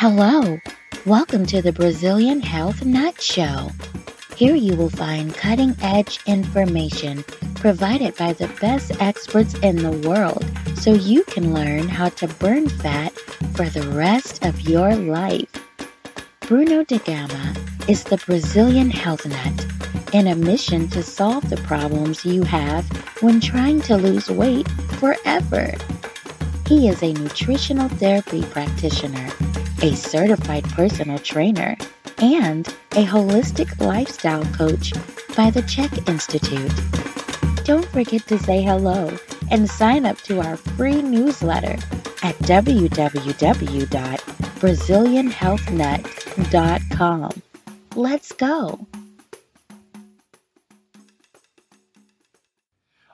Hello, welcome to the Brazilian Health Nut Show. Here you will find cutting edge information provided by the best experts in the world so you can learn how to burn fat for the rest of your life. Bruno de Gama is the Brazilian health nut in a mission to solve the problems you have when trying to lose weight forever. He is a nutritional therapy practitioner, a certified personal trainer, and a holistic lifestyle coach by the CHEK Institute. Don't forget to say hello and sign up to our free newsletter at www.brazilianhealthnut.com. Let's go.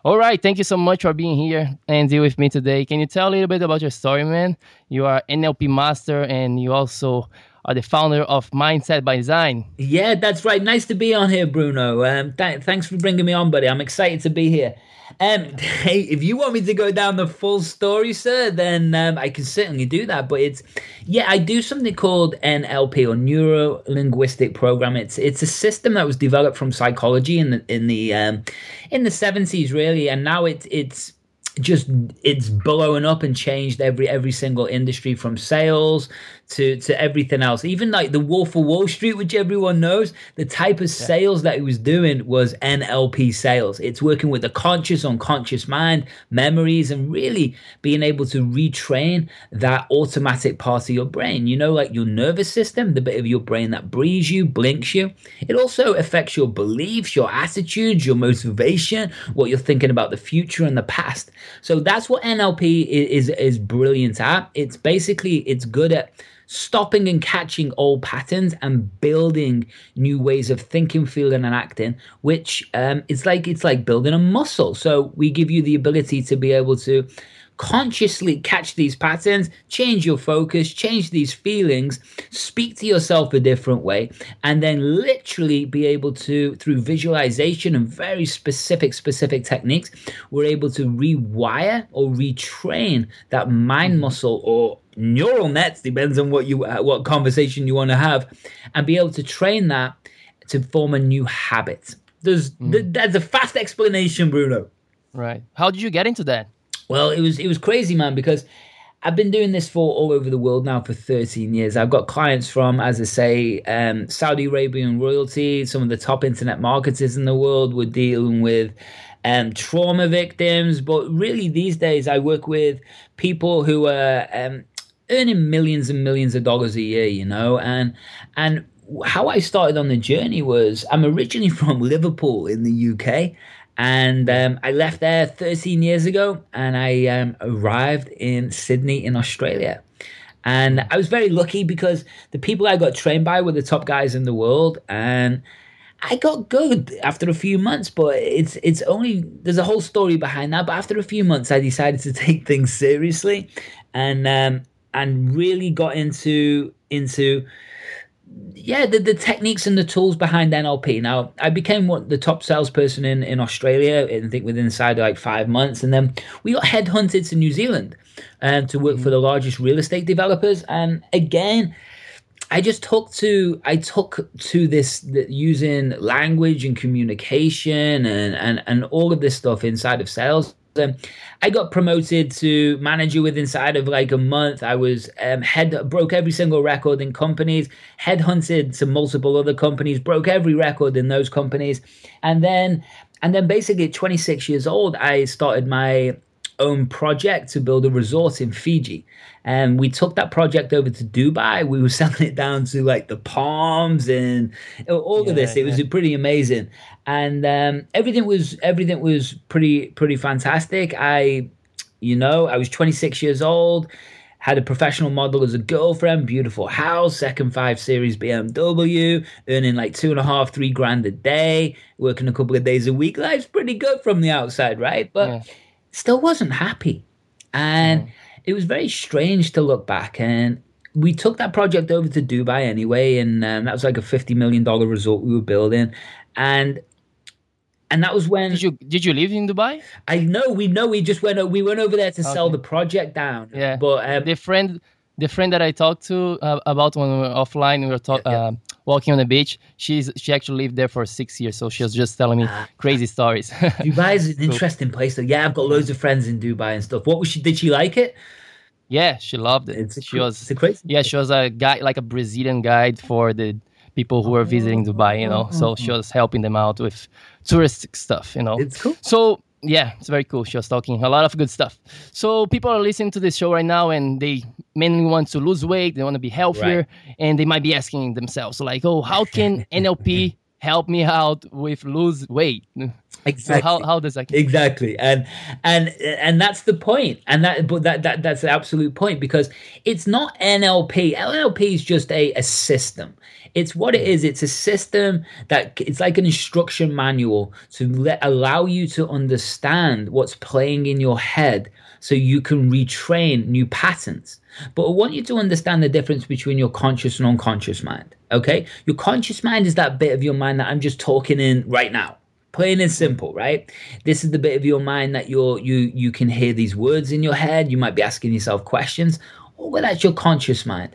All right, thank you so much for being here and deal with me today. Can you tell a little bit about your story, man? You are NLP master and you also are the founder of Mindset by Design. Yeah, that's right. Nice to be on here, Bruno. Um, th- thanks for bringing me on, buddy. I'm excited to be here. Um, hey, if you want me to go down the full story, sir, then um, I can certainly do that. But it's yeah, I do something called NLP or Neuro Linguistic Program. It's it's a system that was developed from psychology in the in the um, in the seventies, really, and now it's it's just it's blowing up and changed every every single industry from sales to to everything else. Even like the Wolf of Wall Street, which everyone knows, the type of sales that he was doing was NLP sales. It's working with the conscious, unconscious mind, memories, and really being able to retrain that automatic part of your brain. You know, like your nervous system, the bit of your brain that breathes you, blinks you. It also affects your beliefs, your attitudes, your motivation, what you're thinking about the future and the past. So that's what NLP is is, is brilliant at. It's basically it's good at stopping and catching old patterns and building new ways of thinking, feeling, and acting, which um, it's like it's like building a muscle. So we give you the ability to be able to consciously catch these patterns, change your focus, change these feelings, speak to yourself a different way, and then literally be able to, through visualization and very specific, specific techniques, we're able to rewire or retrain that mind muscle or neural nets depends on what you uh, what conversation you want to have and be able to train that to form a new habit. There's mm. th- that's a fast explanation bruno. Right. How did you get into that well it was it was crazy man because I've been doing this for all over the world now for 13 years. I've got clients from, as I say, um, Saudi Arabian royalty, some of the top internet marketers in the world. We're dealing with um, trauma victims, but really these days I work with people who are um, earning millions and millions of dollars a year, you know, and and how I started on the journey was I'm originally from Liverpool in the UK, and um, I left there 13 years ago, and I um, arrived in Sydney in Australia. And I was very lucky because the people I got trained by were the top guys in the world, and I got good after a few months. But it's it's only there's a whole story behind that. But after a few months, I decided to take things seriously, and um, and really got into into yeah the, the techniques and the tools behind NLP. Now I became what the top salesperson in in Australia. I think within inside like five months, and then we got headhunted to New Zealand and um, to work for the largest real estate developers. And again. I just took to I took to this the, using language and communication and, and and all of this stuff inside of sales um, I got promoted to manager within inside of like a month. I was um, head broke every single record in companies, headhunted to multiple other companies, broke every record in those companies, and then and then basically at 26 years old, I started my own project to build a resort in Fiji. And we took that project over to Dubai. We were selling it down to like the palms and all yeah, of this. It was pretty amazing. And um, everything was everything was pretty pretty fantastic. I, you know, I was 26 years old had a professional model as a girlfriend, beautiful house, second five series BMW, earning like two and a half, three grand a day, working a couple of days a week. Life's pretty good from the outside, right? But yeah still wasn't happy. And mm. it was very strange to look back. And we took that project over to Dubai anyway, and um, that was like a fifty million dollar resort we were building, and and that was when did you did you live in Dubai? I know we know we just went we went over there to okay. sell the project down. Yeah, but um, the friend the friend that I talked to uh, about when we were offline, we were talking. yeah, yeah. Uh, walking on the beach. She's she actually lived there for six years, so she was just telling me uh, crazy stories. Dubai is an interesting place. So yeah, I've got loads of friends in Dubai and stuff. What was she? Did she like it? Yeah, she loved it. It's she was crazy. Yeah, she was a guy like a Brazilian guide for the people who were visiting Dubai. You know, so she was helping them out with touristic stuff. You know, it's cool. So yeah, it's very cool. She was talking a lot of good stuff. So people are listening to this show right now, and they mainly want to lose weight. They want to be healthier, right. and they might be asking themselves, like, "Oh, how can NLP help me out with lose weight?" Exactly. So how, how does that exactly and and and that's the point. point and that but that, that that's the absolute point because it's not NLP. NLP is just a, a system. It's what it is. It's a system that it's like an instruction manual to let allow you to understand what's playing in your head so you can retrain new patterns. But I want you to understand the difference between your conscious and unconscious mind. Okay? Your conscious mind is that bit of your mind that I'm just talking in right now plain and simple right this is the bit of your mind that you're you you can hear these words in your head you might be asking yourself questions or well that's your conscious mind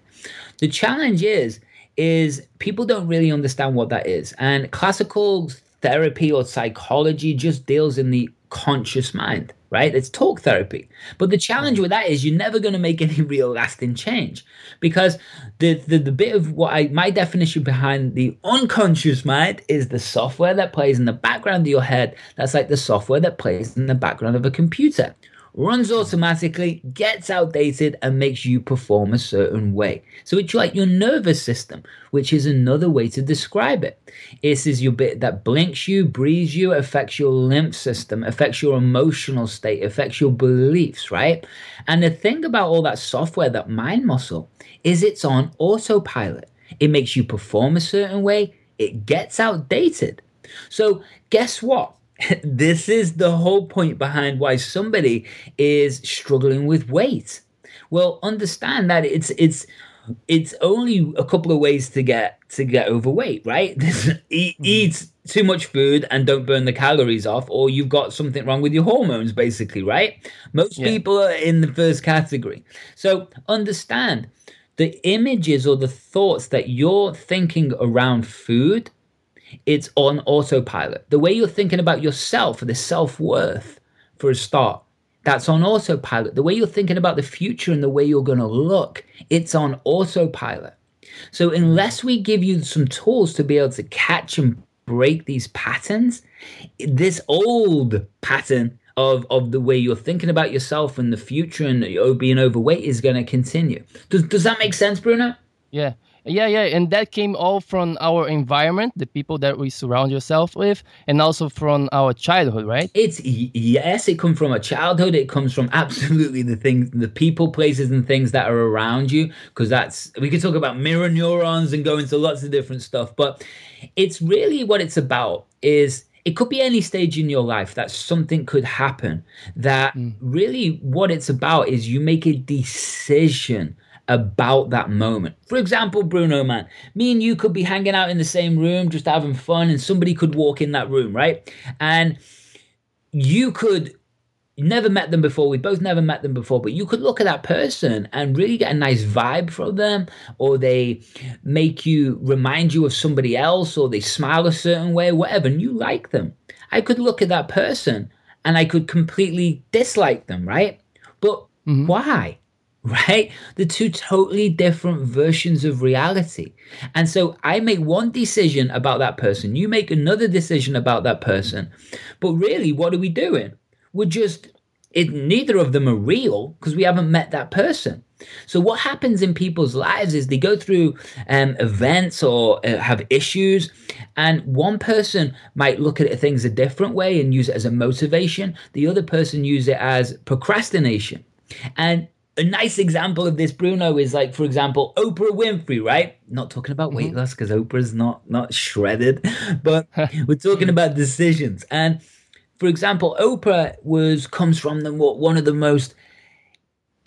the challenge is is people don't really understand what that is. And classical therapy or psychology just deals in the conscious mind, right? It's talk therapy. But the challenge mm. with that is you're never going to make any real lasting change because the, the, the bit of what I, my definition behind the unconscious mind is the software that plays in the background of your head. That's like the software that plays in the background of a computer runs automatically, gets outdated, and makes you perform a certain way. So it's like your nervous system, which is another way to describe it. This is your bit that blinks you, breathes you, affects your lymph system, affects your emotional state, affects your beliefs, right? And the thing about all that software, that mind muscle, is it's on autopilot. It makes you perform a certain way, it gets outdated. So, guess what? this is the whole point behind why somebody is struggling with weight. Well, understand that it's it's it's only a couple of ways to get to get overweight, right? eat, mm-hmm. eat too much food and don't burn the calories off, or you've got something wrong with your hormones, basically, right? Most yeah. people are in the first category. So understand the images or the thoughts that you're thinking around food it's on autopilot. The way you're thinking about yourself, the self worth, for a start, that's on autopilot. The way you're thinking about the future and the way you're going to look, it's on autopilot. So, unless we give you some tools to be able to catch and break these patterns, this old pattern of, of the way you're thinking about yourself and the future and being overweight is going to continue. Does, does that make sense, Bruno? Yeah. Yeah, yeah, and that came all from our environment, the people that we surround yourself with, and also from our childhood, right? It's yes, it comes from a childhood. It comes from absolutely the things, the people, places, and things that are around you. Because that's we could talk about mirror neurons and go into lots of different stuff, but it's really what it's about. Is it could be any stage in your life that something could happen that mm. really what it's about is you make a decision about that moment. For example, Bruno, man, me and you could be hanging out in the same room, just having fun, and somebody could walk in that room, right? And you could never met them before. We both never met them before, but you could look at that person and really get a nice vibe from them, or they make you remind you of somebody else, or they smile a certain way, whatever, and you like them. I could look at that person and I could completely dislike them, right? But mm-hmm. why? Right? The two totally different versions of reality. And so I make one decision about that person, you make another decision about that person. But really, what are we doing? We're just, it, neither of them are real because we haven't met that person. So what happens in people's lives is they go through um, events or uh, have issues, and one person might look at things a different way and use it as a motivation. The other person use it as procrastination. And a nice example of this, Bruno, is like, for example, Oprah Winfrey, right? Not talking about weight mm-hmm. loss because Oprah's not not shredded, but we're talking about decisions. And for example, Oprah was comes from the one of the most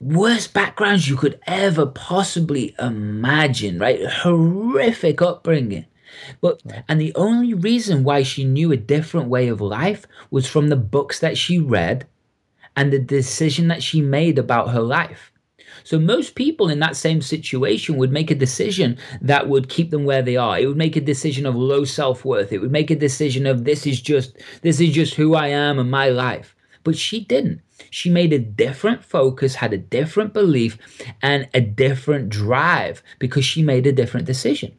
worst backgrounds you could ever possibly imagine, right? Horrific upbringing. But and the only reason why she knew a different way of life was from the books that she read and the decision that she made about her life. So most people in that same situation would make a decision that would keep them where they are. It would make a decision of low self-worth. It would make a decision of this is just this is just who I am and my life. But she didn't. She made a different focus, had a different belief, and a different drive because she made a different decision.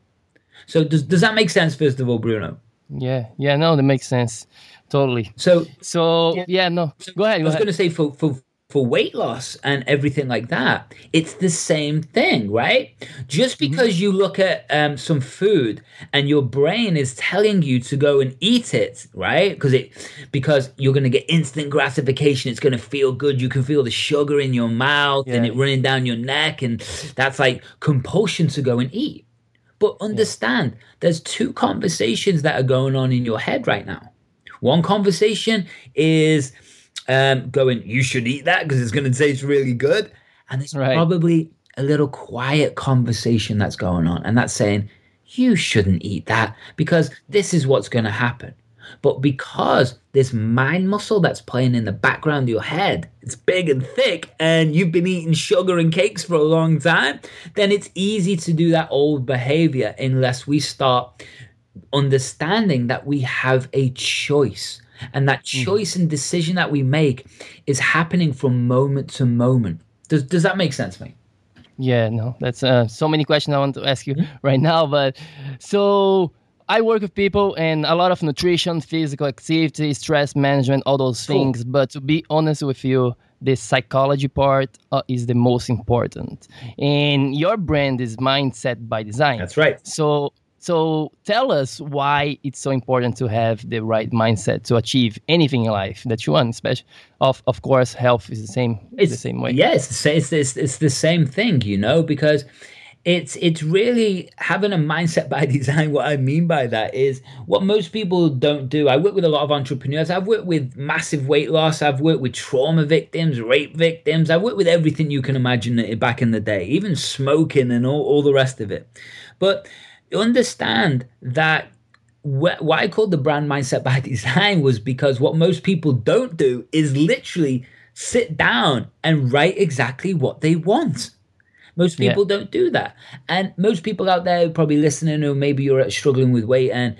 So does does that make sense? First of all, Bruno. Yeah, yeah, no, that makes sense, totally. So, so yeah, yeah no, go ahead. Go I was going to say for for for weight loss and everything like that, it's the same thing, right? Just Mm-hmm. because you look at um, some food and your brain is telling you to go and eat it, right? Because it because you're going to get instant gratification. It's going to feel good. You can feel the sugar in your mouth and it running down your neck, and that's like compulsion to go and eat. But understand, there's two conversations that are going on in your head right now. One conversation is um, going, you should eat that because it's going to taste really good. And there's Right. probably a little quiet conversation that's going on. And that's saying, you shouldn't eat that because this is what's going to happen. But because this mind muscle that's playing in the background of your head, it's big and thick, and you've been eating sugar and cakes for a long time, then it's easy to do that old behavior unless we start understanding that we have a choice. And that choice and decision that we make is happening from moment to moment. Does, does that make sense, mate? Yeah, no, that's uh, so many questions I want to ask you Mm-hmm. right now. But so I work with people and a lot of nutrition, physical activity, stress management, all those Cool. things. But to be honest with you, the psychology part uh, is the most important. And your brand is mindset by design. That's right. So, so tell us why it's so important to have the right mindset to achieve anything in life that you want. Especially, of of course, health is the same. it's the same way. Yes, it's the same. It's, it's, it's the same thing, you know, because it's it's really having a mindset by design. What I mean by that is what most people don't do. I work with a lot of entrepreneurs. I've worked with massive weight loss. I've worked with trauma victims, rape victims. I've worked with everything you can imagine back in the day, even smoking and all, all the rest of it. But understand that wh- why I called the brand mindset by design was because what most people don't do is literally sit down and write exactly what they want. Most Yeah. people don't do that. And most people out there probably listening or maybe you're struggling with weight and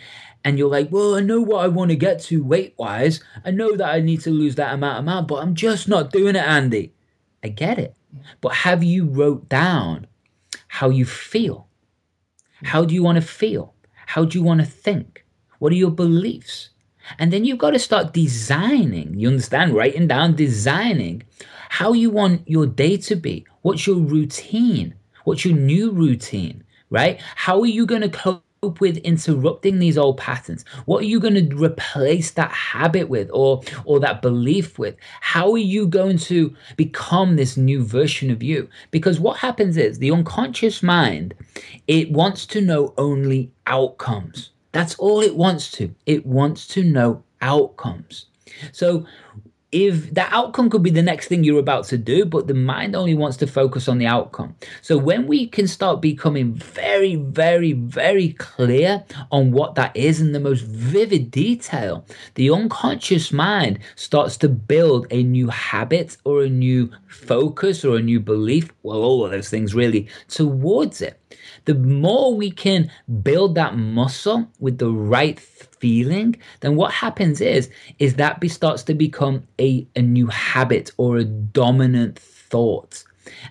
and you're like, well, I know what I want to get to weight wise. I know that I need to lose that amount of amount, but I'm just not doing it, Andy. I get it. But have you wrote down how you feel? How do you want to feel? How do you want to think? What are your beliefs? And then you've got to start designing. You understand? Writing down, designing how you want your day to be. What's your routine? What's your new routine? Right? How are you going to cope with interrupting these old patterns? What are you going to replace that habit with or or that belief with? How are you going to become this new version of you? Because what happens is the unconscious mind, it wants to know only outcomes. That's all it wants to. It wants to know outcomes. So if the outcome could be the next thing you're about to do, but the mind only wants to focus on the outcome. So when we can start becoming very, very, very clear on what that is in the most vivid detail, the unconscious mind starts to build a new habit or a new focus or a new belief. Well, all of those things really towards it. The more we can build that muscle with the right feeling, then what happens is is that be, starts to become a, a new habit or a dominant thought.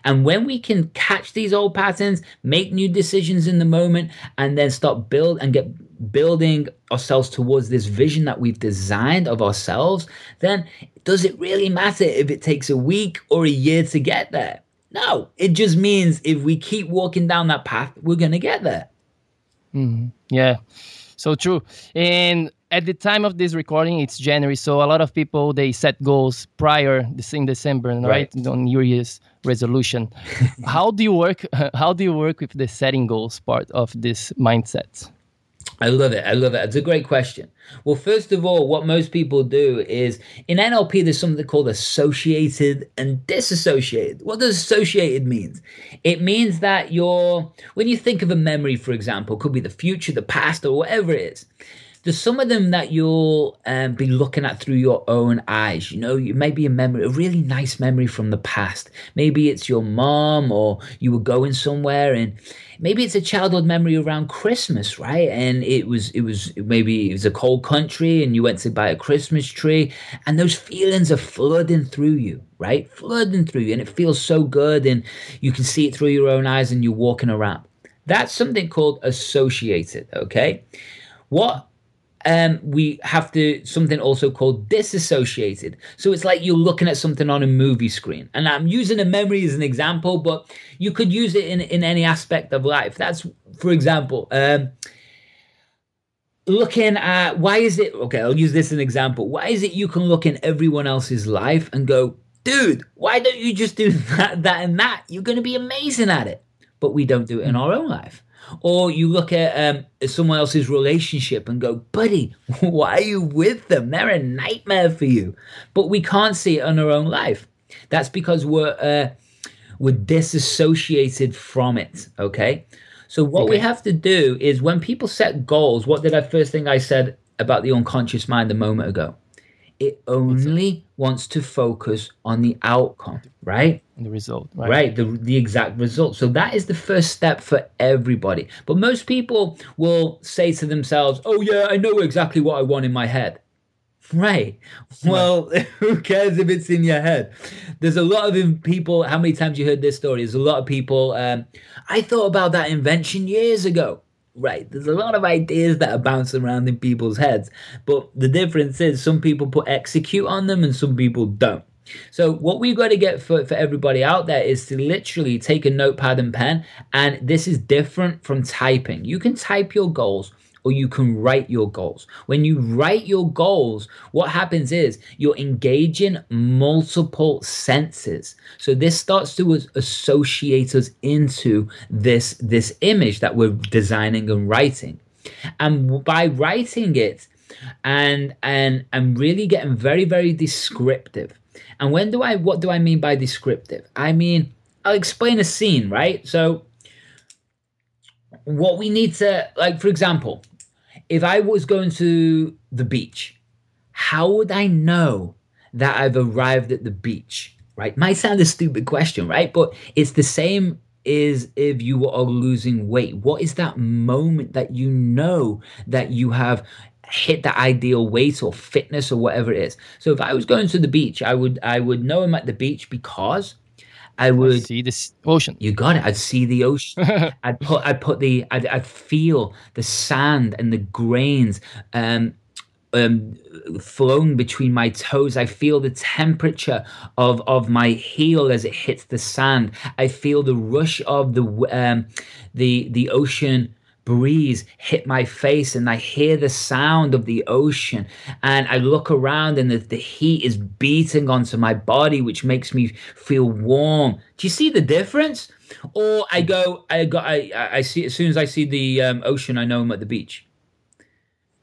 And when we can catch these old patterns, make new decisions in the moment, and then start build and get building ourselves towards this vision that we've designed of ourselves, then does it really matter if it takes a week or a year to get there? No, it just means if we keep walking down that path, we're gonna get there. Mm-hmm. Yeah, so true. And at the time of this recording, it's January, so a lot of people they set goals prior this in December, right? Right. On New Year's resolution. how do you work? How do you work with the setting goals part of this mindset? I love it. I love it. It's a great question. Well, first of all, what most people do is in NLP, there's something called associated and disassociated. What does associated means? It means that you're, when you think of a memory, for example, could be the future, the past, or whatever it is, there's some of them that you'll um, be looking at through your own eyes. You know, you maybe a memory, a really nice memory from the past. Maybe it's your mom, or you were going somewhere, and maybe it's a childhood memory around Christmas, right? And it was, it was maybe it was a cold country, and you went to buy a Christmas tree, and those feelings are flooding through you, right? Flooding through you, and it feels so good, and you can see it through your own eyes, and you're walking around. That's something called associated. Okay, what um, we have to something also called disassociated. So it's like you're looking at something on a movie screen. And I'm using a memory as an example, but you could use it in, in any aspect of life. That's, for example, um, looking at why is it okay, I'll use this as an example. Why is it you can look in everyone else's life and go, dude, why don't you just do that, that, and that? You're going to be amazing at it. But we don't do it in our own life. Or you look at um, someone else's relationship and go, buddy, why are you with them? They're a nightmare for you. But we can't see it in our own life. That's because we're uh, we're disassociated from it. Okay. So what okay. we have to do is when people set goals, what did I first thing I said about the unconscious mind a moment ago? It only wants to focus on the outcome, right? The result, right? Right, the, the exact result. So that is the first step for everybody. But most people will say to themselves, oh, yeah, I know exactly what I want in my head. Right. Well, who cares if it's in your head? There's a lot of people. How many times you heard this story? There's a lot of people. Um, I thought about that invention years ago. Right. There's a lot of ideas that are bouncing around in people's heads. But the difference is some people put execute on them and some people don't. So what we've got to get for, for everybody out there is to literally take a notepad and pen. And this is different from typing. You can type your goals or you can write your goals. When you write your goals, what happens is you're engaging multiple senses. So this starts to associate us into this, this image that we're designing and writing. And by writing it and and and really getting very, very descriptive. And when do I what do I mean by descriptive? I mean I'll explain a scene, right? So what we need to like for example if I was going to the beach, how would I know that I've arrived at the beach? Right? Might sound a stupid question, right? But it's the same as if you are losing weight. What is that moment that you know that you have hit the ideal weight or fitness or whatever it is? So if I was going to the beach, I would I would know I'm at the beach because I would I'd see the ocean. You got it. I'd see the ocean. I'd put. I'd put the. I'd, I'd feel the sand and the grains. Um, um, flowing between my toes. I feel the temperature of of my heel as it hits the sand. I feel the rush of the um, the the ocean breeze hit my face and I hear the sound of the ocean and I look around and the, the heat is beating onto my body which makes me feel warm. Do you see the difference? Or I go I go I I see as soon as I see the um, ocean I know I'm at the beach.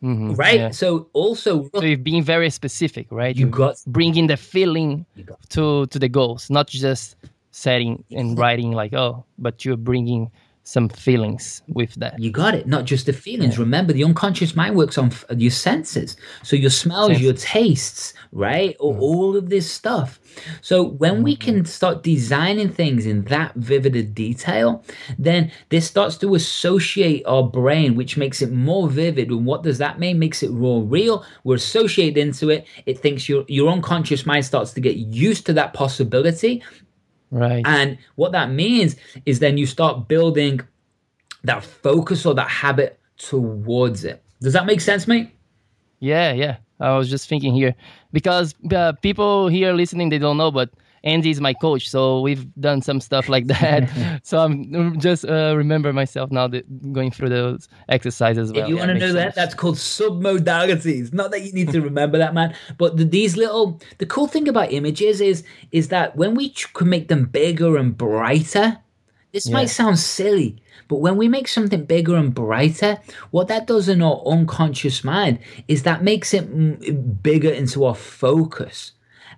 Mm-hmm, right yeah. so also so you're being very specific right you got bringing the feeling to to the goals not just setting and writing like oh but you're bringing some feelings with that. You got it. Not just the feelings. Yeah. Remember, the unconscious mind works on f- your senses. So your smells, senses. your tastes, right? Mm. all of this stuff. So when mm-hmm. we can start designing things in that vivid detail, then this starts to associate our brain, which makes it more vivid. And what does that mean? Makes it more real. We're associated into it. It thinks your your unconscious mind starts to get used to that possibility Right. And what that means is then you start building that focus or that habit towards it. Does that make sense, mate? Yeah, yeah. I was just thinking here because uh, people here listening they don't know, but Andy is my coach, so we've done some stuff like that. so I'm just uh, remember myself now that going through those exercises. Well. If you yeah, want to know sense. that, that's called submodalities. Not that you need to remember that, man. But the, these little, the cool thing about images is, is that when we can make them bigger and brighter, this yeah. might sound silly, but when we make something bigger and brighter, what that does in our unconscious mind is that makes it bigger into our focus.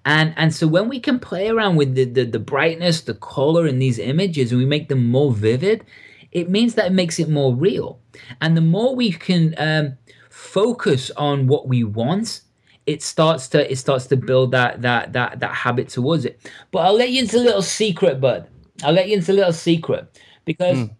And and so when we can play around with the, the, the brightness, the color in these images and we make them more vivid, it means that it makes it more real. And the more we can um, focus on what we want, it starts to it starts to build that that that that habit towards it. But I'll let you into a little secret, bud. I'll let you into a little secret because mm.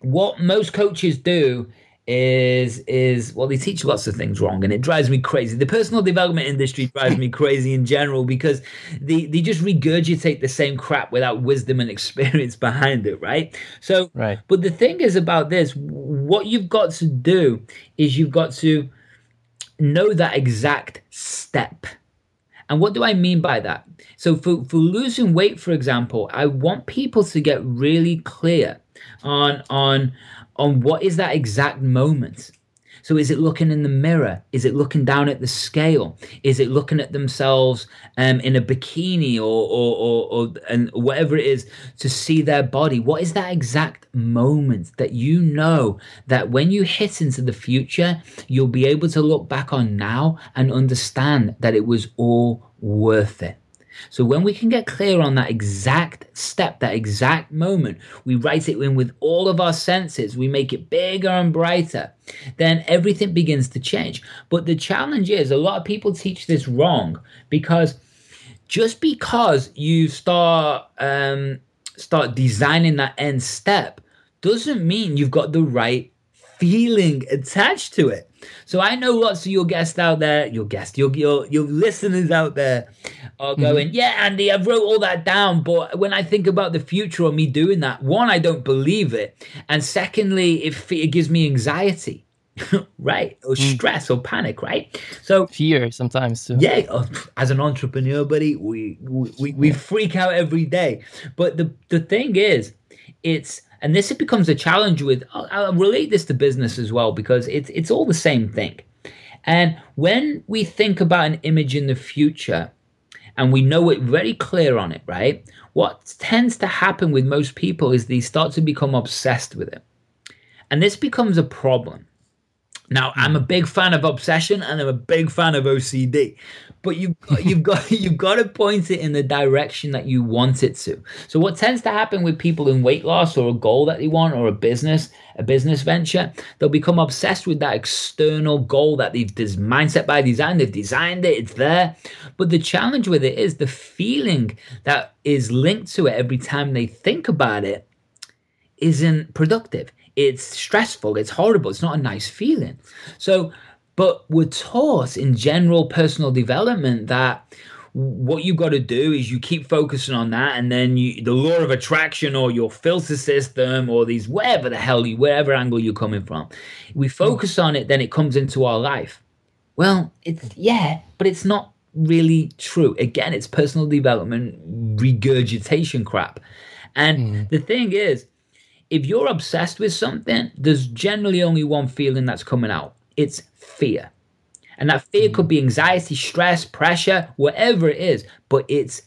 what most coaches do is is well they teach lots of things wrong and it drives me crazy. The personal development industry drives me crazy in general because they they just regurgitate the same crap without wisdom and experience behind it right? So right. but the thing is about this what you've got to do is you've got to know that exact step. And what do I mean by that? So for, for losing weight, for example, I want people to get really clear on on on what is that exact moment. So is it looking in the mirror? Is it looking down at the scale? Is it looking at themselves um, in a bikini or, or, or, or and whatever it is to see their body? What is that exact moment that you know that when you hit into the future, you'll be able to look back on now and understand that it was all worth it? So when we can get clear on that exact step, that exact moment, we write it in with all of our senses, we make it bigger and brighter, then everything begins to change. But the challenge is a lot of people teach this wrong because just because you start um, start designing that end step doesn't mean you've got the right feeling attached to it. So I know lots of your guests out there, your guests, your your your listeners out there are mm-hmm. going, mm-hmm. yeah, Andy, I've wrote all that down, but when I think about the future of me doing that, one, I don't believe it, and secondly, it, it gives me anxiety. right or mm. stress or panic right so fear sometimes too. yeah uh, as an entrepreneur buddy we, we we freak out every day but the the thing is it's and this it becomes a challenge with I'll, I'll relate this to business as well because it's it's all the same thing. And when we think about an image in the future and we know it very clear on it right? What tends to happen with most people is they start to become obsessed with it. And this becomes a problem. Now, I'm a hmm. big fan of obsession and I'm a big fan of OCD, but you you've got you've got to point it in the direction that you want it to. So, what tends to happen with people in weight loss or a goal that they want or a business a business venture, they'll become obsessed with that external goal that they've this mindset by design. They've designed it; it's there. But the challenge with it is the feeling that is linked to it every time they think about it isn't productive it's stressful, it's horrible, it's not a nice feeling. So, but we're taught in general personal development that what you've got to do is you keep focusing on that and then you the law of attraction or your filter system or these whatever the hell you wherever angle you're coming from we focus on it then it comes into our life. Well it's yeah but it's not really true. Again it's personal development regurgitation crap. And mm. the thing is if you're obsessed with something, there's generally only one feeling that's coming out. It's fear. And that fear could be anxiety, stress, pressure, whatever it is, but it's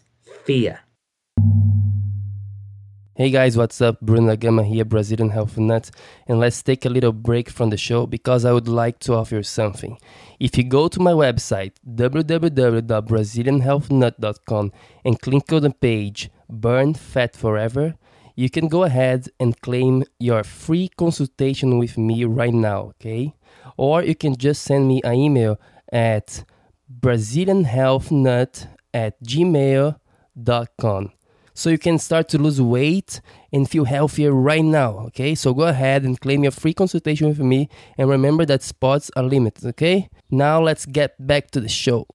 fear. Hey guys, what's up? Bruno Gama here, Brazilian Health Nut, and let's take a little break from the show because I would like to offer something. If you go to my website, www.brazilianhealthnut.com, and click on the page Burn Fat Forever, you can go ahead and claim your free consultation with me right now, okay? Or you can just send me an email at brazilianhealthnut at gmail.com. So you can start to lose weight and feel healthier right now, okay? So go ahead and claim your free consultation with me and remember that spots are limited, okay? Now let's get back to the show.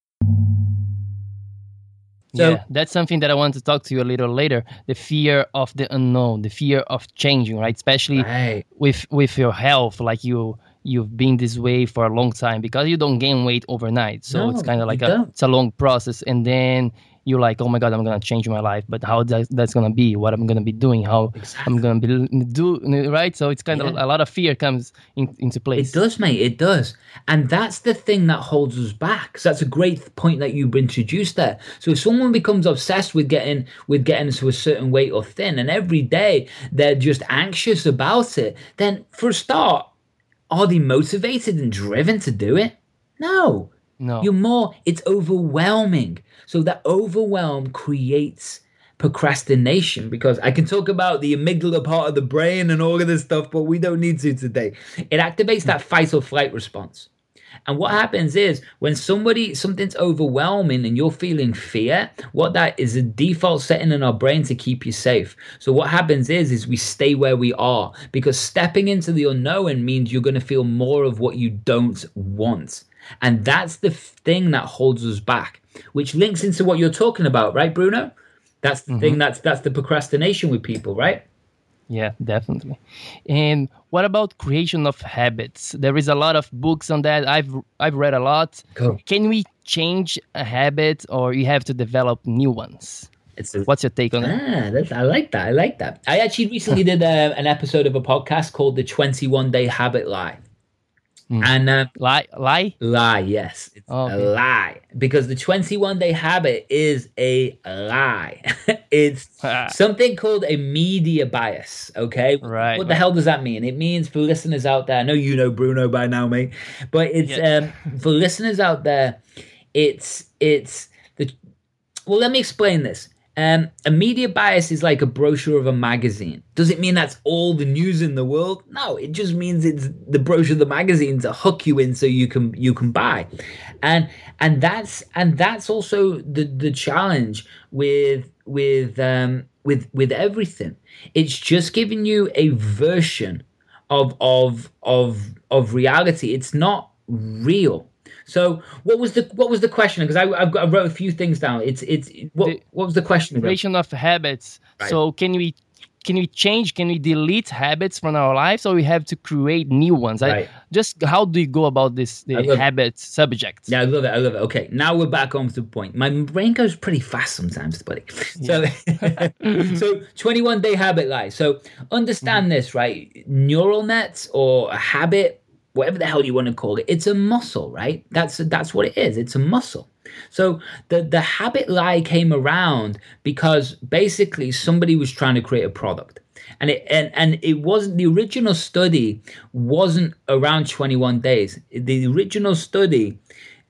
So, yeah, that's something that I want to talk to you a little later. The fear of the unknown, the fear of changing, right? Especially right. with with your health, like you you've been this way for a long time because you don't gain weight overnight. So no, it's kind of like a it's a long process, and then you're like, oh my god, I'm gonna change my life, but how that, that's gonna be, what I'm gonna be doing, how exactly. I'm gonna be do right. So it's kind yeah. of a lot of fear comes in, into place. It does, mate. It does, and that's the thing that holds us back. So that's a great point that you've introduced there. So if someone becomes obsessed with getting with getting to a certain weight or thin, and every day they're just anxious about it, then for a start, are they motivated and driven to do it? No. No. You're more, it's overwhelming. So that overwhelm creates procrastination because I can talk about the amygdala part of the brain and all of this stuff, but we don't need to today. It activates that fight or flight response, And what happens is when somebody something's overwhelming and you're feeling fear, what that is a default setting in our brain to keep you safe. So what happens is is we stay where we are because stepping into the unknown means you're going to feel more of what you don't want. And that's the thing that holds us back, which links into what you're talking about, right, Bruno? That's the mm-hmm. thing that's that's the procrastination with people, right? Yeah, definitely. And what about creation of habits? There is a lot of books on that. I've I've read a lot. Cool. Can we change a habit, or you have to develop new ones? A, What's your take on ah, that? I like that. I like that. I actually recently did a, uh, an episode of a podcast called the Twenty One Day Habit Lie. Mm. And uh, lie, lie, lie. Yes, it's oh, a lie because the 21 day habit is a lie. it's something called a media bias. Okay, right. What the hell does that mean? It means for listeners out there. I know you know Bruno by now, mate, but it's yeah. um, for listeners out there. It's it's the. Well, let me explain this. Um, a media bias is like a brochure of a magazine. Does it mean that's all the news in the world? No, it just means it's the brochure of the magazine to hook you in so you can you can buy, and and that's and that's also the the challenge with with um, with with everything. It's just giving you a version of of of of reality. It's not real. So what was the what was the question? Because I I've got, I wrote a few things down. It's it's what the what was the question? Creation of habits. Right. So can we can we change? Can we delete habits from our lives, or we have to create new ones? Right. I, just how do you go about this the habits it. subject? Yeah, I love it. I love it. Okay, now we're back on to the point. My brain goes pretty fast sometimes, buddy. Yeah. So, so twenty one day habit life. So understand mm-hmm. this, right? Neural nets or a habit whatever the hell you want to call it it's a muscle right? That's that's what it is it's a muscle. So the the habit lie came around because basically somebody was trying to create a product. And it and, and it wasn't the original study wasn't around 21 days. The original study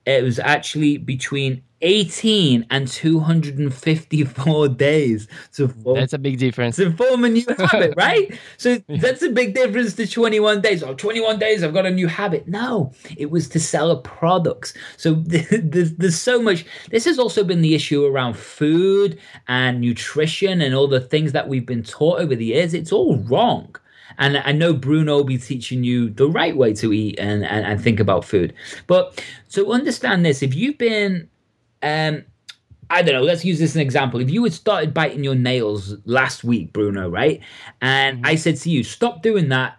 it was actually between 18 and 254 days to form, that's a big difference. to form a new habit right? So that's a big difference to 21 days. Oh 21 days i've got a new habit. No it was to sell a products so there's, there's so much this has also been the issue around food and nutrition and all the things that we've been taught over the years. It's all wrong. And I know Bruno will be teaching you the right way to eat and, and, and think about food. But so understand this if you've been um, I don't know. Let's use this as an example. If you had started biting your nails last week, Bruno, right? And mm-hmm. I said to you, stop doing that.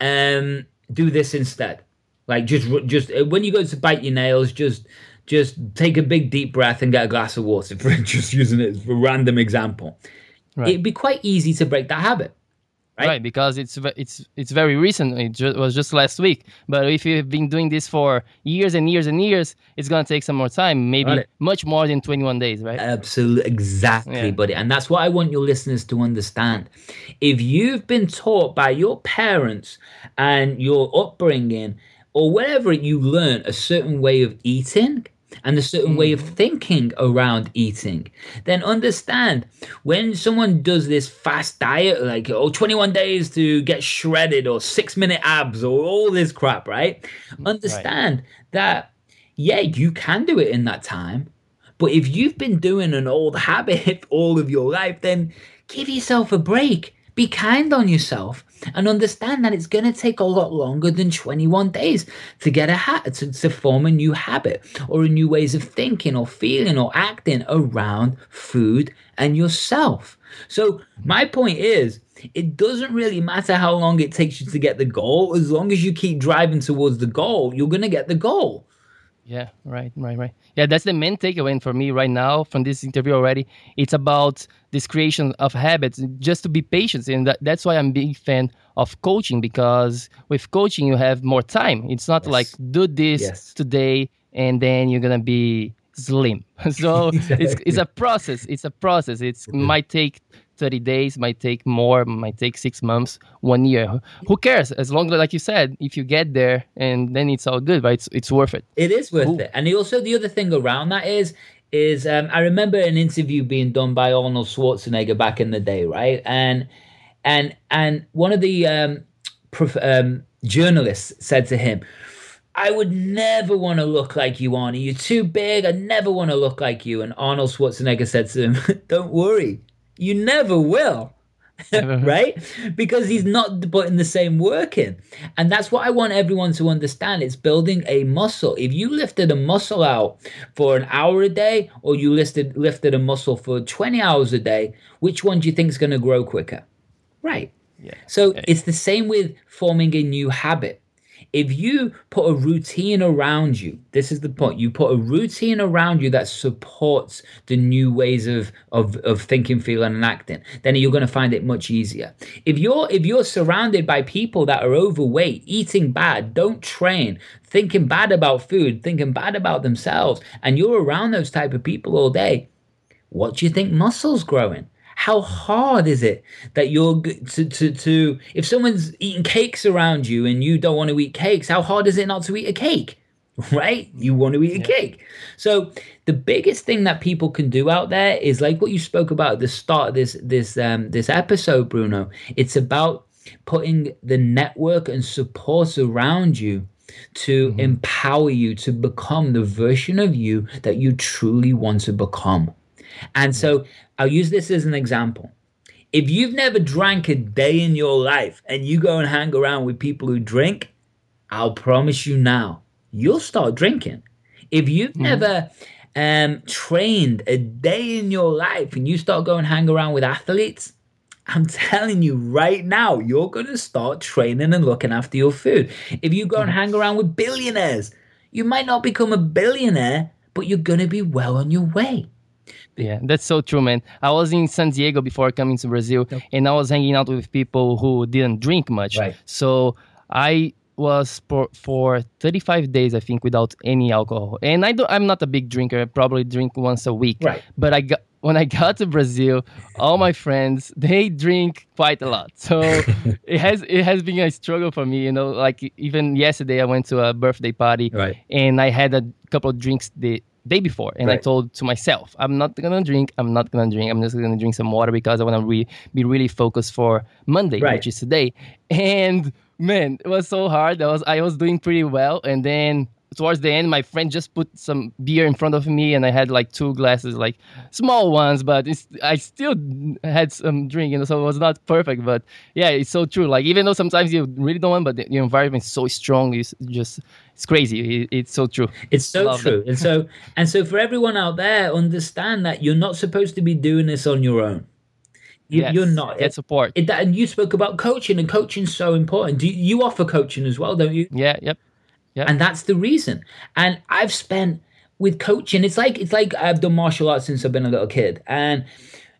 Um, do this instead. Like just, just uh, when you go to bite your nails, just, just take a big deep breath and get a glass of water. For just using it as a random example, right. it'd be quite easy to break that habit right? right? because it's it's it's very recent. It ju- was just last week. But if you've been doing this for years and years and years, it's gonna take some more time, maybe right. much more than 21 days, right? Absolutely, exactly, yeah. buddy. And that's what I want your listeners to understand. If you've been taught by your parents and your upbringing or whatever you learn a certain way of eating and a certain way of mm. thinking around eating, then understand when someone does this fast diet, like oh, 21 days to get shredded or six minute abs or all this crap, right? Understand right. that, yeah, you can do it in that time. But if you've been doing an old habit all of your life, then give yourself a break. Be kind on yourself and understand that it's going to take a lot longer than 21 days to get a hat to, to form a new habit or a new ways of thinking or feeling or acting around food and yourself. So my point is it doesn't really matter how long it takes you to get the goal as long as you keep driving towards the goal you're going to get the goal yeah, right, right, right. Yeah, that's the main takeaway for me right now from this interview already. It's about this creation of habits, just to be patient. And that, that's why I'm a big fan of coaching because with coaching, you have more time. It's not yes. like do this yes. today and then you're going to be slim. so exactly. it's, it's a process. It's a process. It mm-hmm. might take 30 days, might take more, might take six months, one year. Who cares? As long as, like you said, if you get there and then it's all good, right? It's, it's worth it. It is worth Ooh. it. And also, the other thing around that is, is um, I remember an interview being done by Arnold Schwarzenegger back in the day, right? And and and one of the um, prof- um, journalists said to him, I would never want to look like you, Arnie. You're too big. I never want to look like you. And Arnold Schwarzenegger said to him, Don't worry, you never will. right? Because he's not putting the same work in. And that's what I want everyone to understand. It's building a muscle. If you lifted a muscle out for an hour a day or you lifted lifted a muscle for 20 hours a day, which one do you think is going to grow quicker? Right. Yeah. So it's the same with forming a new habit if you put a routine around you, this is the point, you put a routine around you that supports the new ways of, of, of thinking, feeling, and acting, then you're going to find it much easier. If you're if you're surrounded by people that are overweight, eating bad, don't train, thinking bad about food, thinking bad about themselves, and you're around those type of people all day, what do you think muscles growing? How hard is it that you're to, to, to if someone's eating cakes around you and you don't want to eat cakes how hard is it not to eat a cake? Right? You want to eat a yeah. cake. So the biggest thing that people can do out there is like what you spoke about at the start of this this um this episode bruno. It's about putting the network and support around you to mm-hmm. empower you to become the version of you that you truly want to become and so I'll use this as an example. If you've never drank a day in your life and you go and hang around with people who drink, I'll promise you now, you'll start drinking. If you've mm. never um, trained a day in your life and you start going hang around with athletes, I'm telling you right now, you're going to start training and looking after your food. If you go and hmm. hang around with billionaires, you might not become a billionaire, but you're going to be well on your way. Yeah, that's so true, man. I was in San Diego before coming to Brazil, yep. and I was hanging out with people who didn't drink much. Right. So I was for, for 35 days, I think, without any alcohol. And I do, I'm not a big drinker. I probably drink once a week. Right. But I got when I got to Brazil, all my friends they drink quite a lot. So it has it has been a struggle for me. You know, like even yesterday I went to a birthday party, right. and I had a couple of drinks the day before and right. i told to myself i'm not gonna drink i'm not gonna drink i'm just gonna drink some water because i want to re- be really focused for monday right. which is today and man it was so hard i was i was doing pretty well and then towards the end, my friend just put some beer in front of me, and I had like two glasses, like small ones, but I still had some drink, you know, so it was not perfect. But yeah, it's so true. Like even though sometimes you really don't want, but the, your environment is so strong, it's just it's crazy. It, it's so true. It's so true, it. and so and so for everyone out there, understand that you're not supposed to be doing this on your own. You, are not get support. It, and you spoke about coaching, and coaching's so important. Do you, you offer coaching as well, don't you? Yeah. Yep. Yeah. And that's the reason. And I've spent with coaching, it's like it's like I've done martial arts since I've been a little kid. And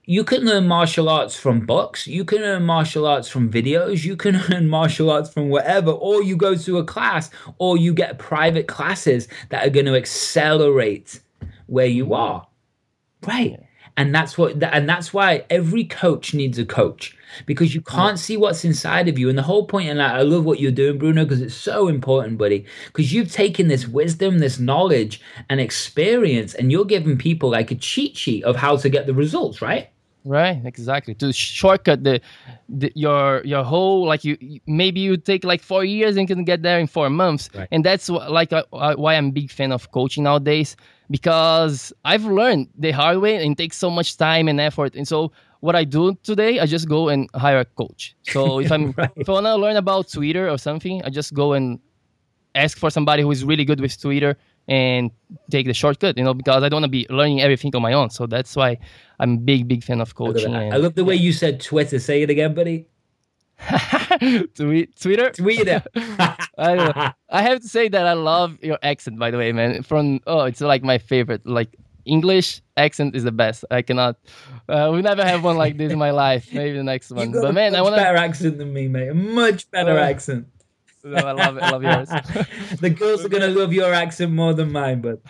you can learn martial arts from books, you can learn martial arts from videos, you can learn martial arts from whatever, or you go to a class, or you get private classes that are going to accelerate where you are. Right. And that's what and that's why every coach needs a coach because you can't see what's inside of you. And the whole point, and I love what you're doing, Bruno, because it's so important, buddy, because you've taken this wisdom, this knowledge, and experience, and you're giving people like a cheat sheet of how to get the results, right? Right, exactly. To shortcut the, the your your whole like you maybe you take like four years and can get there in four months, right. and that's what, like uh, uh, why I'm a big fan of coaching nowadays because I've learned the hard way and it takes so much time and effort, and so what I do today, I just go and hire a coach. So if I'm right. if I want to learn about Twitter or something, I just go and ask for somebody who is really good with Twitter and take the shortcut, you know, because I don't want to be learning everything on my own. So that's why I'm a big, big fan of coaching. I love, I love the way you said Twitter. Say it again, buddy. Tweet, Twitter? Twitter. I, I have to say that I love your accent, by the way, man. From oh, it's like my favorite. Like English accent is the best. I cannot. Uh, we never have one like this in my life. Maybe the next one. but man, I want a better accent than me, mate. A much better uh, accent. No, I love it. I love yours. the girls are gonna love your accent more than mine, but.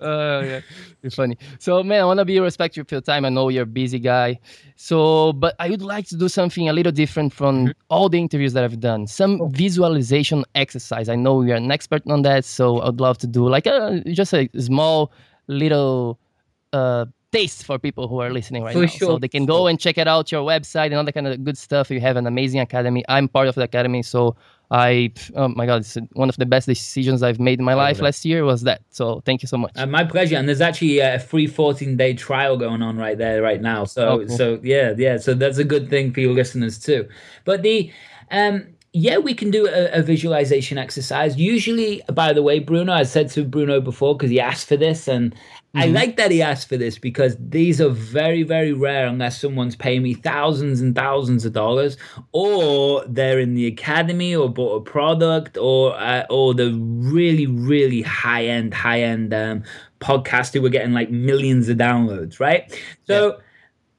oh yeah, it's funny. So man, I wanna be respectful of your time. I know you're a busy guy. So, but I would like to do something a little different from mm-hmm. all the interviews that I've done. Some oh. visualization exercise. I know you're an expert on that, so I'd love to do like a just a small little uh, taste for people who are listening right for now. Sure. So they can go and check it out your website and all that kind of good stuff. You have an amazing academy. I'm part of the academy, so I oh my god, it's one of the best decisions I've made in my life last year was that. So thank you so much. Uh, my pleasure. And there's actually a free 14 day trial going on right there right now. So Oh, cool. so yeah yeah. So that's a good thing for your listeners too. But the um yeah, we can do a, a visualization exercise. Usually, by the way, Bruno, I said to Bruno before because he asked for this, and I like that he asked for this because these are very, very rare unless someone's paying me thousands and thousands of dollars, or they're in the academy, or bought a product, or uh, or the really, really high end, high end um, podcast who are getting like millions of downloads, right? So.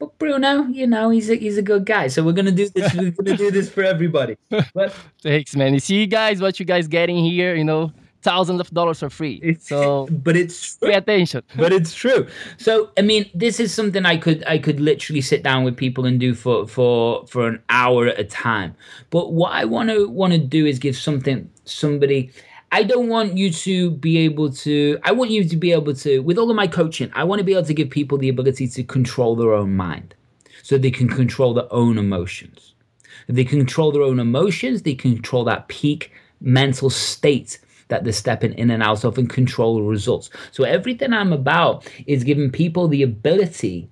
But Bruno, you know, he's a he's a good guy. So we're gonna do this. We're gonna do this for everybody. But Thanks, man. You see, you guys, what you guys getting here? You know, thousands of dollars for free. So but it's true. pay attention. but it's true. So I mean, this is something I could I could literally sit down with people and do for for for an hour at a time. But what I want to want to do is give something somebody. I don't want you to be able to. I want you to be able to, with all of my coaching, I want to be able to give people the ability to control their own mind, so they can control their own emotions. If they control their own emotions, they control that peak mental state that they're stepping in and out of and control the results. So everything I'm about is giving people the ability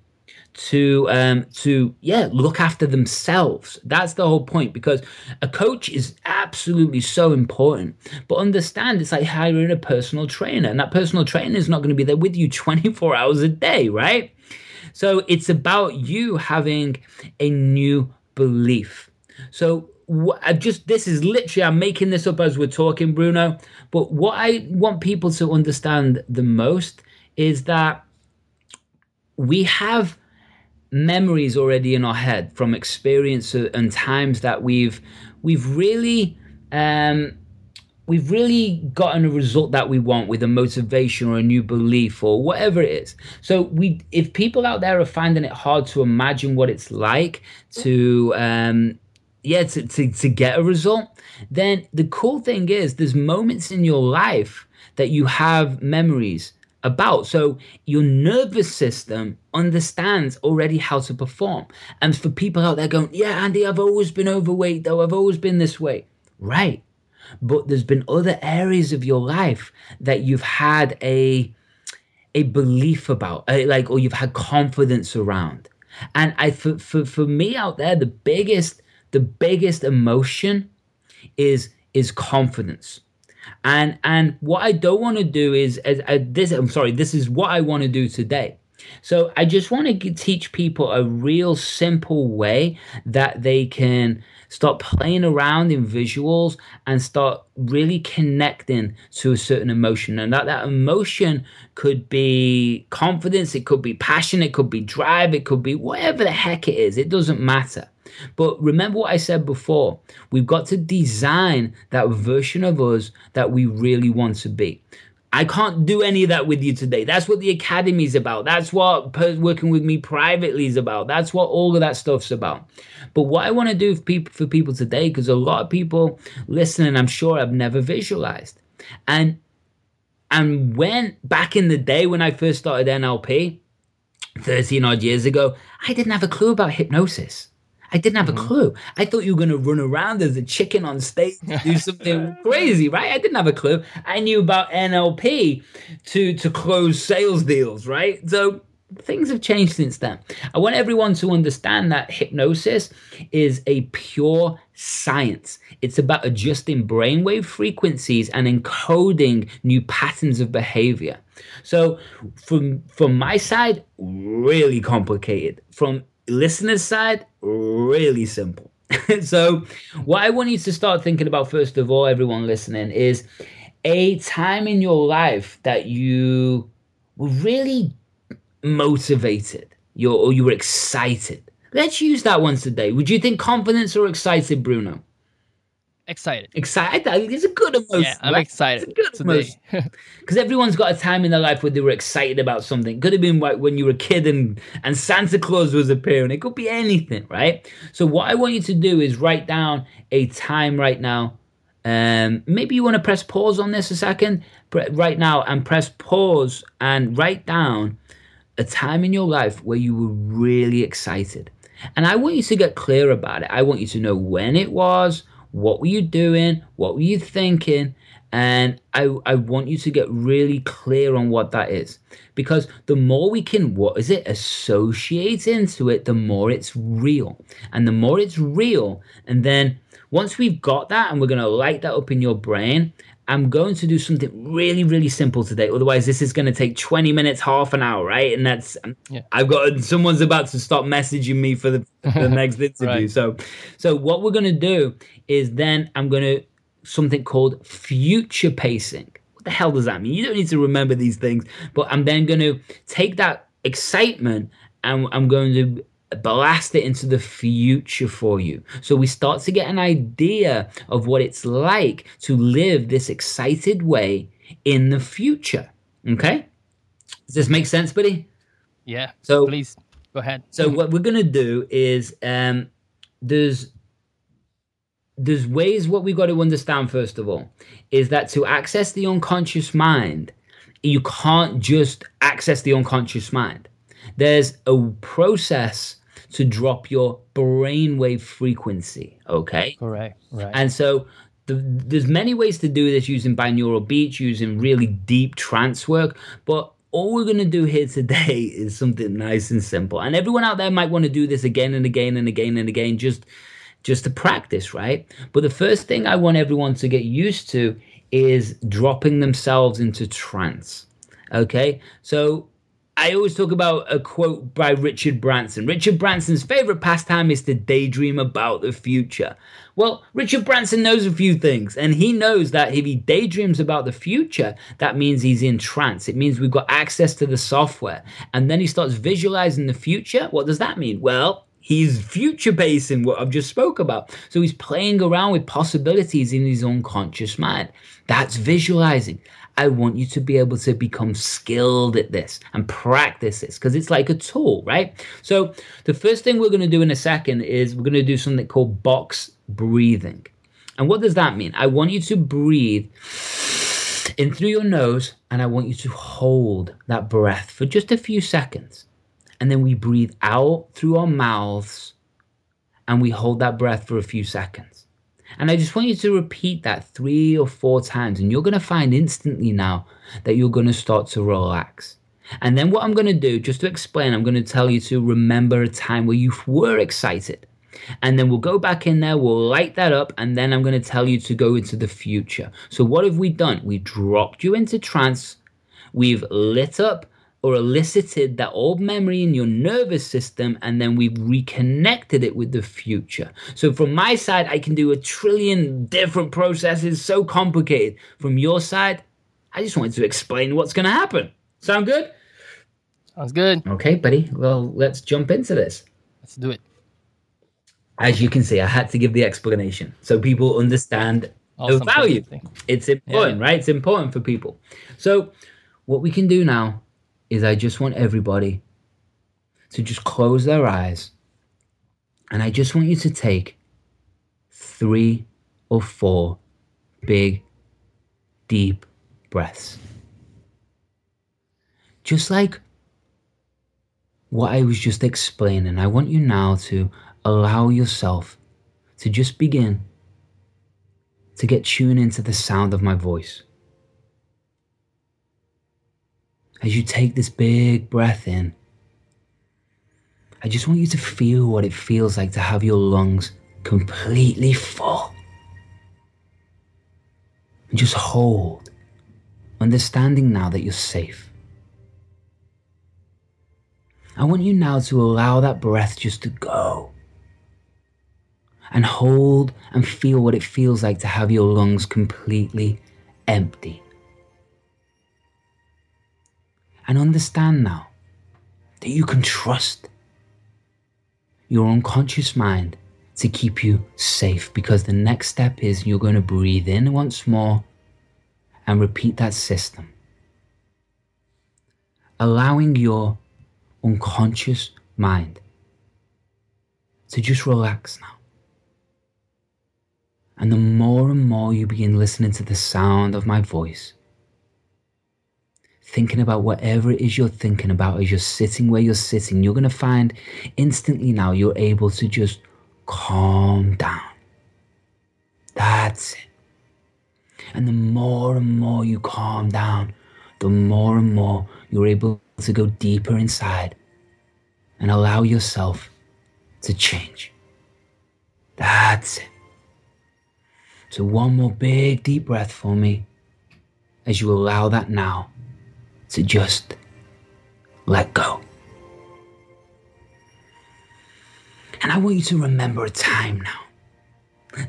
to um to yeah look after themselves that's the whole point because a coach is absolutely so important but understand it's like hiring a personal trainer and that personal trainer is not going to be there with you 24 hours a day right so it's about you having a new belief. So I just this is literally I'm making this up as we're talking, Bruno. But what I want people to understand the most is that we have memories already in our head from experience and times that we've we've really um we've really gotten a result that we want with a motivation or a new belief or whatever it is. So we if people out there are finding it hard to imagine what it's like to um yeah to, to, to get a result then the cool thing is there's moments in your life that you have memories about. So your nervous system understands already how to perform. And for people out there going, yeah, Andy, I've always been overweight, though, I've always been this way. Right. But there's been other areas of your life that you've had a a belief about, uh, like, or you've had confidence around. And I, for, for, for me out there, the biggest, the biggest emotion is, is confidence and and what I don't want to do is as, this I'm sorry this is what I want to do today. So I just want to teach people a real simple way that they can start playing around in visuals and start really connecting to a certain emotion and that that emotion could be confidence it could be passion it could be drive it could be whatever the heck it is it doesn't matter but remember what I said before. We've got to design that version of us that we really want to be. I can't do any of that with you today. That's what the academy is about. That's what working with me privately is about. That's what all of that stuff's about. But what I want to do for people, for people today, because a lot of people listening, I'm sure, have never visualized. And and when back in the day when I first started NLP, 13 odd years ago, I didn't have a clue about hypnosis. I didn't have a mm-hmm. clue. I thought you were going to run around as a chicken on stage, do something crazy, right? I didn't have a clue. I knew about NLP to to close sales deals, right? So things have changed since then. I want everyone to understand that hypnosis is a pure science. It's about adjusting brainwave frequencies and encoding new patterns of behavior. So from from my side, really complicated. From listener's side, really simple. so, what I want you to start thinking about, first of all, everyone listening, is a time in your life that you were really motivated you or you were excited. Let's use that one today. Would you think confidence or excited, Bruno? Excited. Excited? It's a good emotion. Yeah, I'm right? excited It's a good today. emotion. Because everyone's got a time in their life where they were excited about something. Could have been like when you were a kid and, and Santa Claus was appearing. It could be anything, right? So what I want you to do is write down a time right now. Um, maybe you want to press pause on this a second, right now, and press pause and write down a time in your life where you were really excited. And I want you to get clear about it. I want you to know when it was, what were you doing, What were you thinking? And I, I want you to get really clear on what that is. Because the more we can, what is it, associate into it, the more it's real. And the more it's real, and then once we've got that and we're going to light that up in your brain, I'm going to do something really, really simple today. Otherwise, this is going to take 20 minutes, half an hour, right? And that's, yeah. I've got, someone's about to stop messaging me for the, for the next interview. right. So, so what we're going to do is then I'm going to something called future pacing. What the hell does that mean? You don't need to remember these things, but I'm then going to take that excitement and I'm going to blast it into the future for you. So we start to get an idea of what it's like to live this excited way in the future. Okay? Does this make sense, buddy? Yeah. So please go ahead. So what we're gonna do is um there's there's ways what we've got to understand first of all is that to access the unconscious mind you can't just access the unconscious mind there's a process to drop your brainwave frequency okay correct right and so the, there's many ways to do this using binaural beats using really deep trance work but all we're going to do here today is something nice and simple and everyone out there might want to do this again and again and again and again just just to practice, right? But the first thing I want everyone to get used to is dropping themselves into trance. Okay? So I always talk about a quote by Richard Branson. Richard Branson's favorite pastime is to daydream about the future. Well, Richard Branson knows a few things, and he knows that if he daydreams about the future, that means he's in trance. It means we've got access to the software. And then he starts visualizing the future. What does that mean? Well, He's future pacing what I've just spoke about. So he's playing around with possibilities in his unconscious mind. That's visualizing. I want you to be able to become skilled at this and practice this because it's like a tool, right? So the first thing we're going to do in a second is we're going to do something called box breathing. And what does that mean? I want you to breathe in through your nose and I want you to hold that breath for just a few seconds and then we breathe out through our mouths and we hold that breath for a few seconds. And I just want you to repeat that three or four times, and you're going to find instantly now that you're going to start to relax. And then what I'm going to do, just to explain, I'm going to tell you to remember a time where you were excited. And then we'll go back in there, we'll light that up, and then I'm going to tell you to go into the future. So, what have we done? We dropped you into trance, we've lit up or elicited that old memory in your nervous system and then we've reconnected it with the future. So from my side, I can do a trillion different processes, so complicated. From your side, I just wanted to explain what's going to happen. Sound good? Sounds good. Okay, buddy. Well, let's jump into this. Let's do it. As you can see, I had to give the explanation so people understand awesome. the value. It's important, yeah. right? It's important for people. So, what we can do now is I just want everybody to just close their eyes and I just want you to take three or four big, deep breaths. Just like what I was just explaining, I want you now to allow yourself to just begin to get tuned into the sound of my voice. As you take this big breath in, I just want you to feel what it feels like to have your lungs completely full. And just hold, understanding now that you're safe. I want you now to allow that breath just to go. And hold and feel what it feels like to have your lungs completely empty and understand now that you can trust your unconscious mind to keep you safe because the next step is you're going to breathe in once more and repeat that system. Allowing your unconscious mind to just relax now. And the more and more you begin listening to the sound of my voice, thinking about whatever it is you're thinking about as you're sitting where you're sitting, you're going to find instantly now you're able to just calm down. That's it. And the more and more you calm down, the more and more you're able to go deeper inside and allow yourself to change. That's it. So, one more big deep breath for me as you allow that now to just let go. And I want you to remember a time now.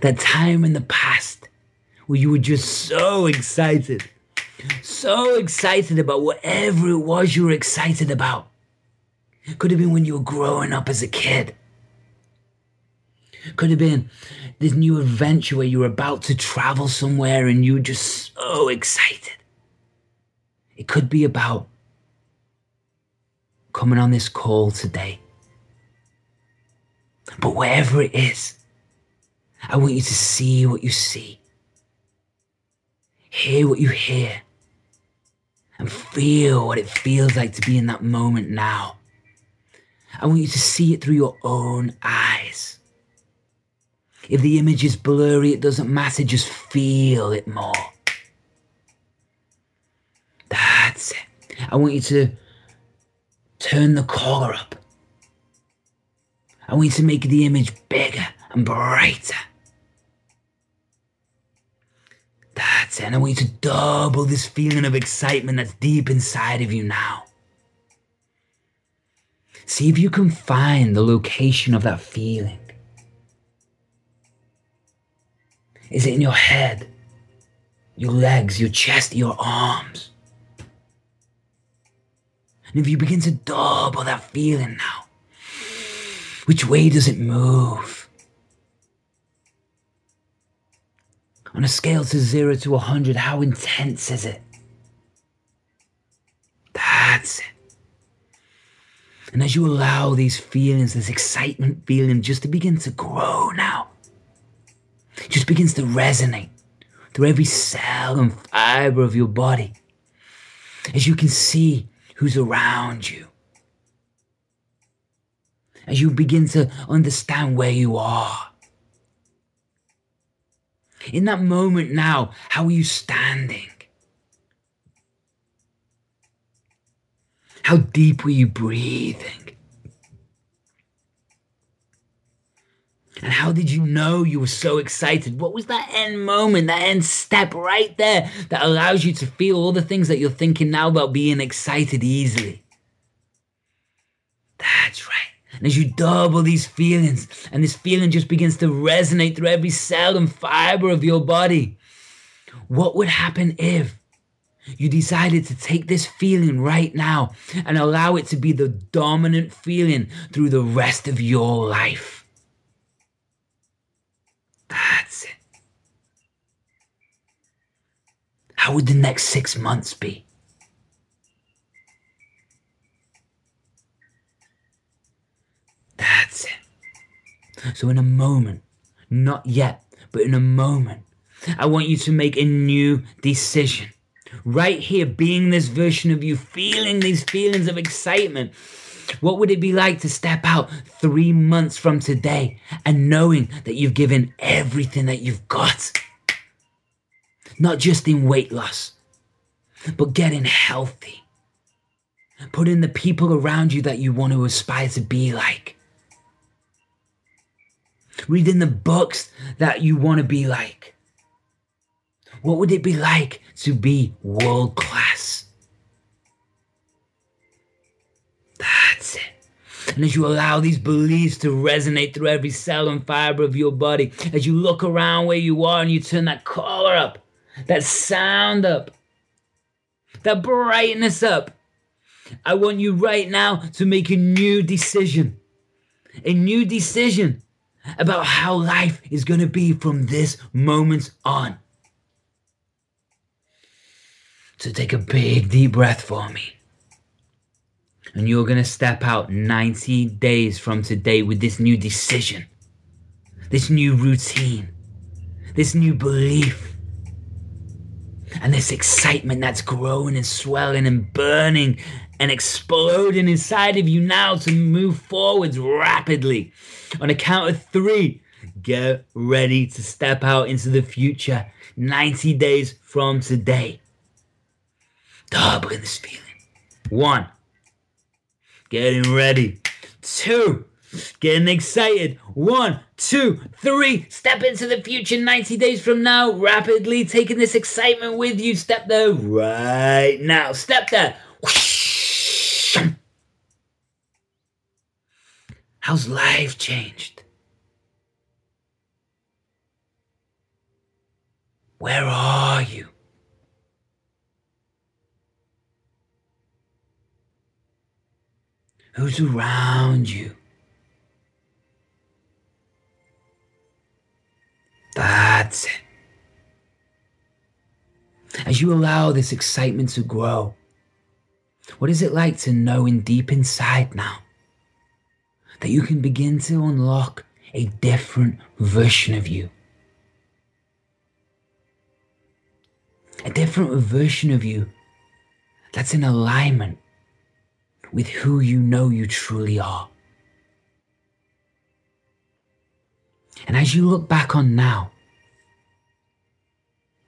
That time in the past where you were just so excited. So excited about whatever it was you were excited about. Could have been when you were growing up as a kid. Could have been this new adventure where you were about to travel somewhere and you were just so excited. It could be about coming on this call today. But wherever it is, I want you to see what you see, hear what you hear, and feel what it feels like to be in that moment now. I want you to see it through your own eyes. If the image is blurry, it doesn't matter, just feel it more. That's it. I want you to turn the collar up. I want you to make the image bigger and brighter. That's it. And I want you to double this feeling of excitement that's deep inside of you now. See if you can find the location of that feeling. Is it in your head, your legs, your chest, your arms? And if you begin to double that feeling now, which way does it move? On a scale to zero to 100, how intense is it? That's it. And as you allow these feelings, this excitement feeling just to begin to grow now, it just begins to resonate through every cell and fiber of your body. As you can see who's around you. As you begin to understand where you are. In that moment now, how are you standing? How deep were you breathing? And how did you know you were so excited? What was that end moment, that end step right there that allows you to feel all the things that you're thinking now about being excited easily? That's right. And as you double these feelings, and this feeling just begins to resonate through every cell and fiber of your body, what would happen if you decided to take this feeling right now and allow it to be the dominant feeling through the rest of your life? That's it. How would the next six months be? That's it. So, in a moment, not yet, but in a moment, I want you to make a new decision. Right here, being this version of you, feeling these feelings of excitement what would it be like to step out three months from today and knowing that you've given everything that you've got? Not just in weight loss, but getting healthy. Putting the people around you that you want to aspire to be like. Reading the books that you want to be like. What would it be like to be world class? And as you allow these beliefs to resonate through every cell and fiber of your body, as you look around where you are and you turn that color up, that sound up, that brightness up, I want you right now to make a new decision. A new decision about how life is going to be from this moment on. So take a big deep breath for me and you're going to step out 90 days from today with this new decision, this new routine, this new belief, and this excitement that's growing and swelling and burning and exploding inside of you now to move forwards rapidly. On a count of three, get ready to step out into the future 90 days from today. Doubling this feeling. One, getting ready. Two, getting excited. One, two, three, step into the future 90 days from now, rapidly taking this excitement with you. Step there right now. Step there. How's life changed? Where are you? Who's around you? That's it. As you allow this excitement to grow, what is it like to know in deep inside now that you can begin to unlock a different version of you? A different version of you that's in alignment with who you know you truly are. And as you look back on now,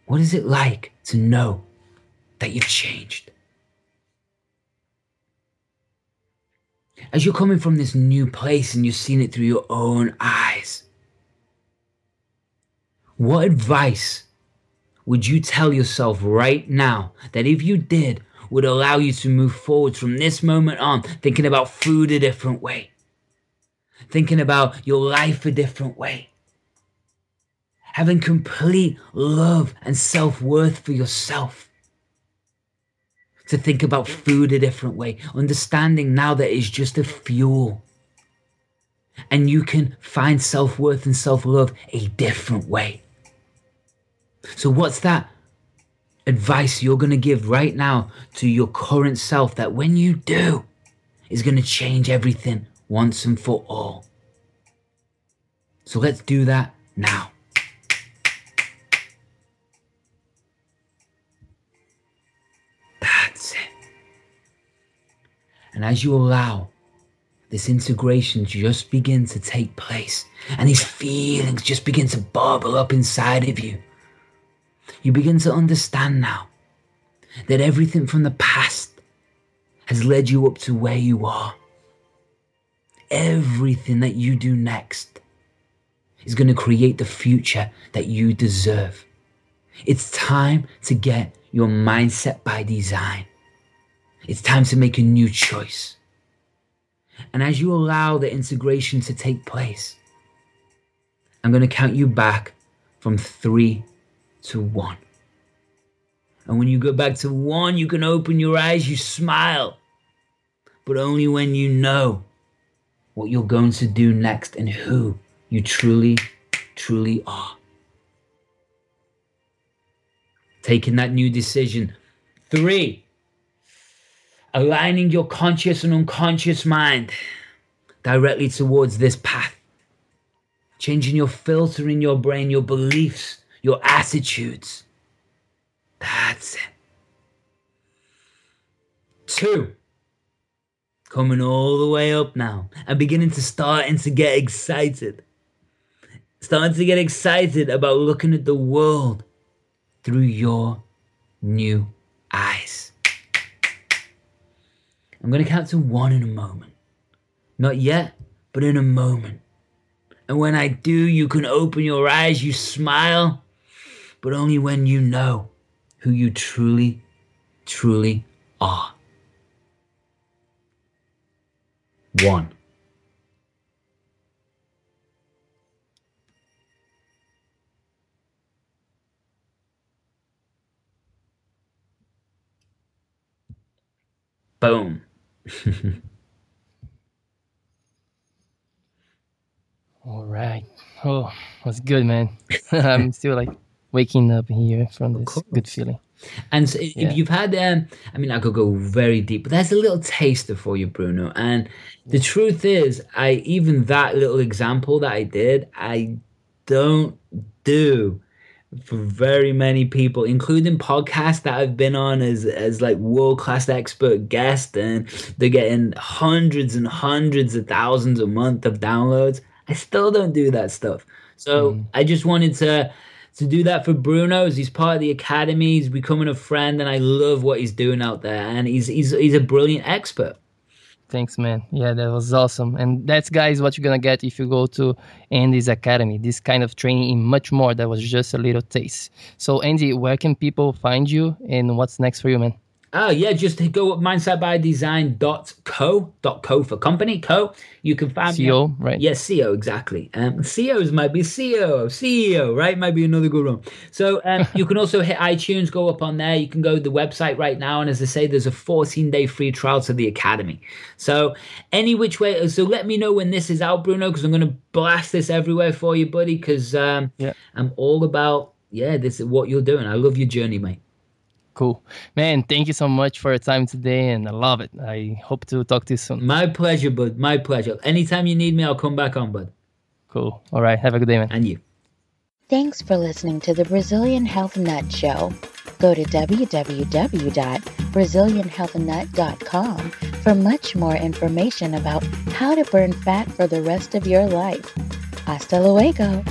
what is it like to know that you've changed? As you're coming from this new place and you've seen it through your own eyes, what advice would you tell yourself right now that if you did would allow you to move forward from this moment on, thinking about food a different way, thinking about your life a different way, having complete love and self worth for yourself. To think about food a different way, understanding now that it's just a fuel. And you can find self worth and self love a different way. So, what's that advice you're going to give right now to your current self that when you do is going to change everything once and for all? So, let's do that now. That's it. And as you allow this integration just begin to take place and these feelings just begin to bubble up inside of you you begin to understand now that everything from the past has led you up to where you are. Everything that you do next is going to create the future that you deserve. It's time to get your mindset by design. It's time to make a new choice. And as you allow the integration to take place, I'm going to count you back from three to one. And when you go back to one, you can open your eyes, you smile. But only when you know what you're going to do next and who you truly, truly are. Taking that new decision. Three, aligning your conscious and unconscious mind directly towards this path. Changing your filter in your brain, your beliefs, your attitudes. That's it. Two, coming all the way up now and beginning to starting to get excited. Starting to get excited about looking at the world through your new eyes. I'm going to count to one in a moment. Not yet, but in a moment. And when I do, you can open your eyes, you smile, but only when you know who you truly, truly are. One. Boom. All right. Oh, that's good, man. I'm still like waking up here from this good feeling. And so if you've had, um, I mean, I could go very deep, but there's a little taster for you, Bruno. And the truth is, I even that little example that I did, I don't do for very many people, including podcasts that I've been on as as like world class expert guest, and they're getting hundreds and hundreds of thousands a month of downloads. I still don't do that stuff. So mm. I just wanted to to do that for Bruno he's part of the academy. He's becoming a friend, and I love what he's doing out there. And he's he's he's a brilliant expert. Thanks, man. Yeah, that was awesome. And that's, guys, what you're to get if you go to Andy's Academy. This kind of training in much more. That was just a little taste. So, Andy, where can people find you and what's next for you, man? Oh, yeah, just go up mindsetbydesign.co, dot co for company, co. You can find CO, me. right? Yes, yeah, CO, exactly. Um, COs might be CEO, CEO, right? Might be another good one. So um, you can also hit iTunes, go up on there. You can go to the website right now. And as I say, there's a 14 day free trial to the Academy. So any which way, so let me know when this is out, Bruno, because I'm going to blast this everywhere for you, buddy, because um, yeah. I'm all about, yeah, this is what you're doing. I love your journey, mate. Cool. Man, thank you so much for your time today, and I love it. I hope to talk to you soon. My pleasure, bud. My pleasure. Anytime you need me, I'll come back on, bud. Cool. All right. Have a good day, man. And you. Thanks for listening to the Brazilian Health Nut Show. Go to www.brazilianhealthnut.com for much more information about how to burn fat for the rest of your life. Hasta luego.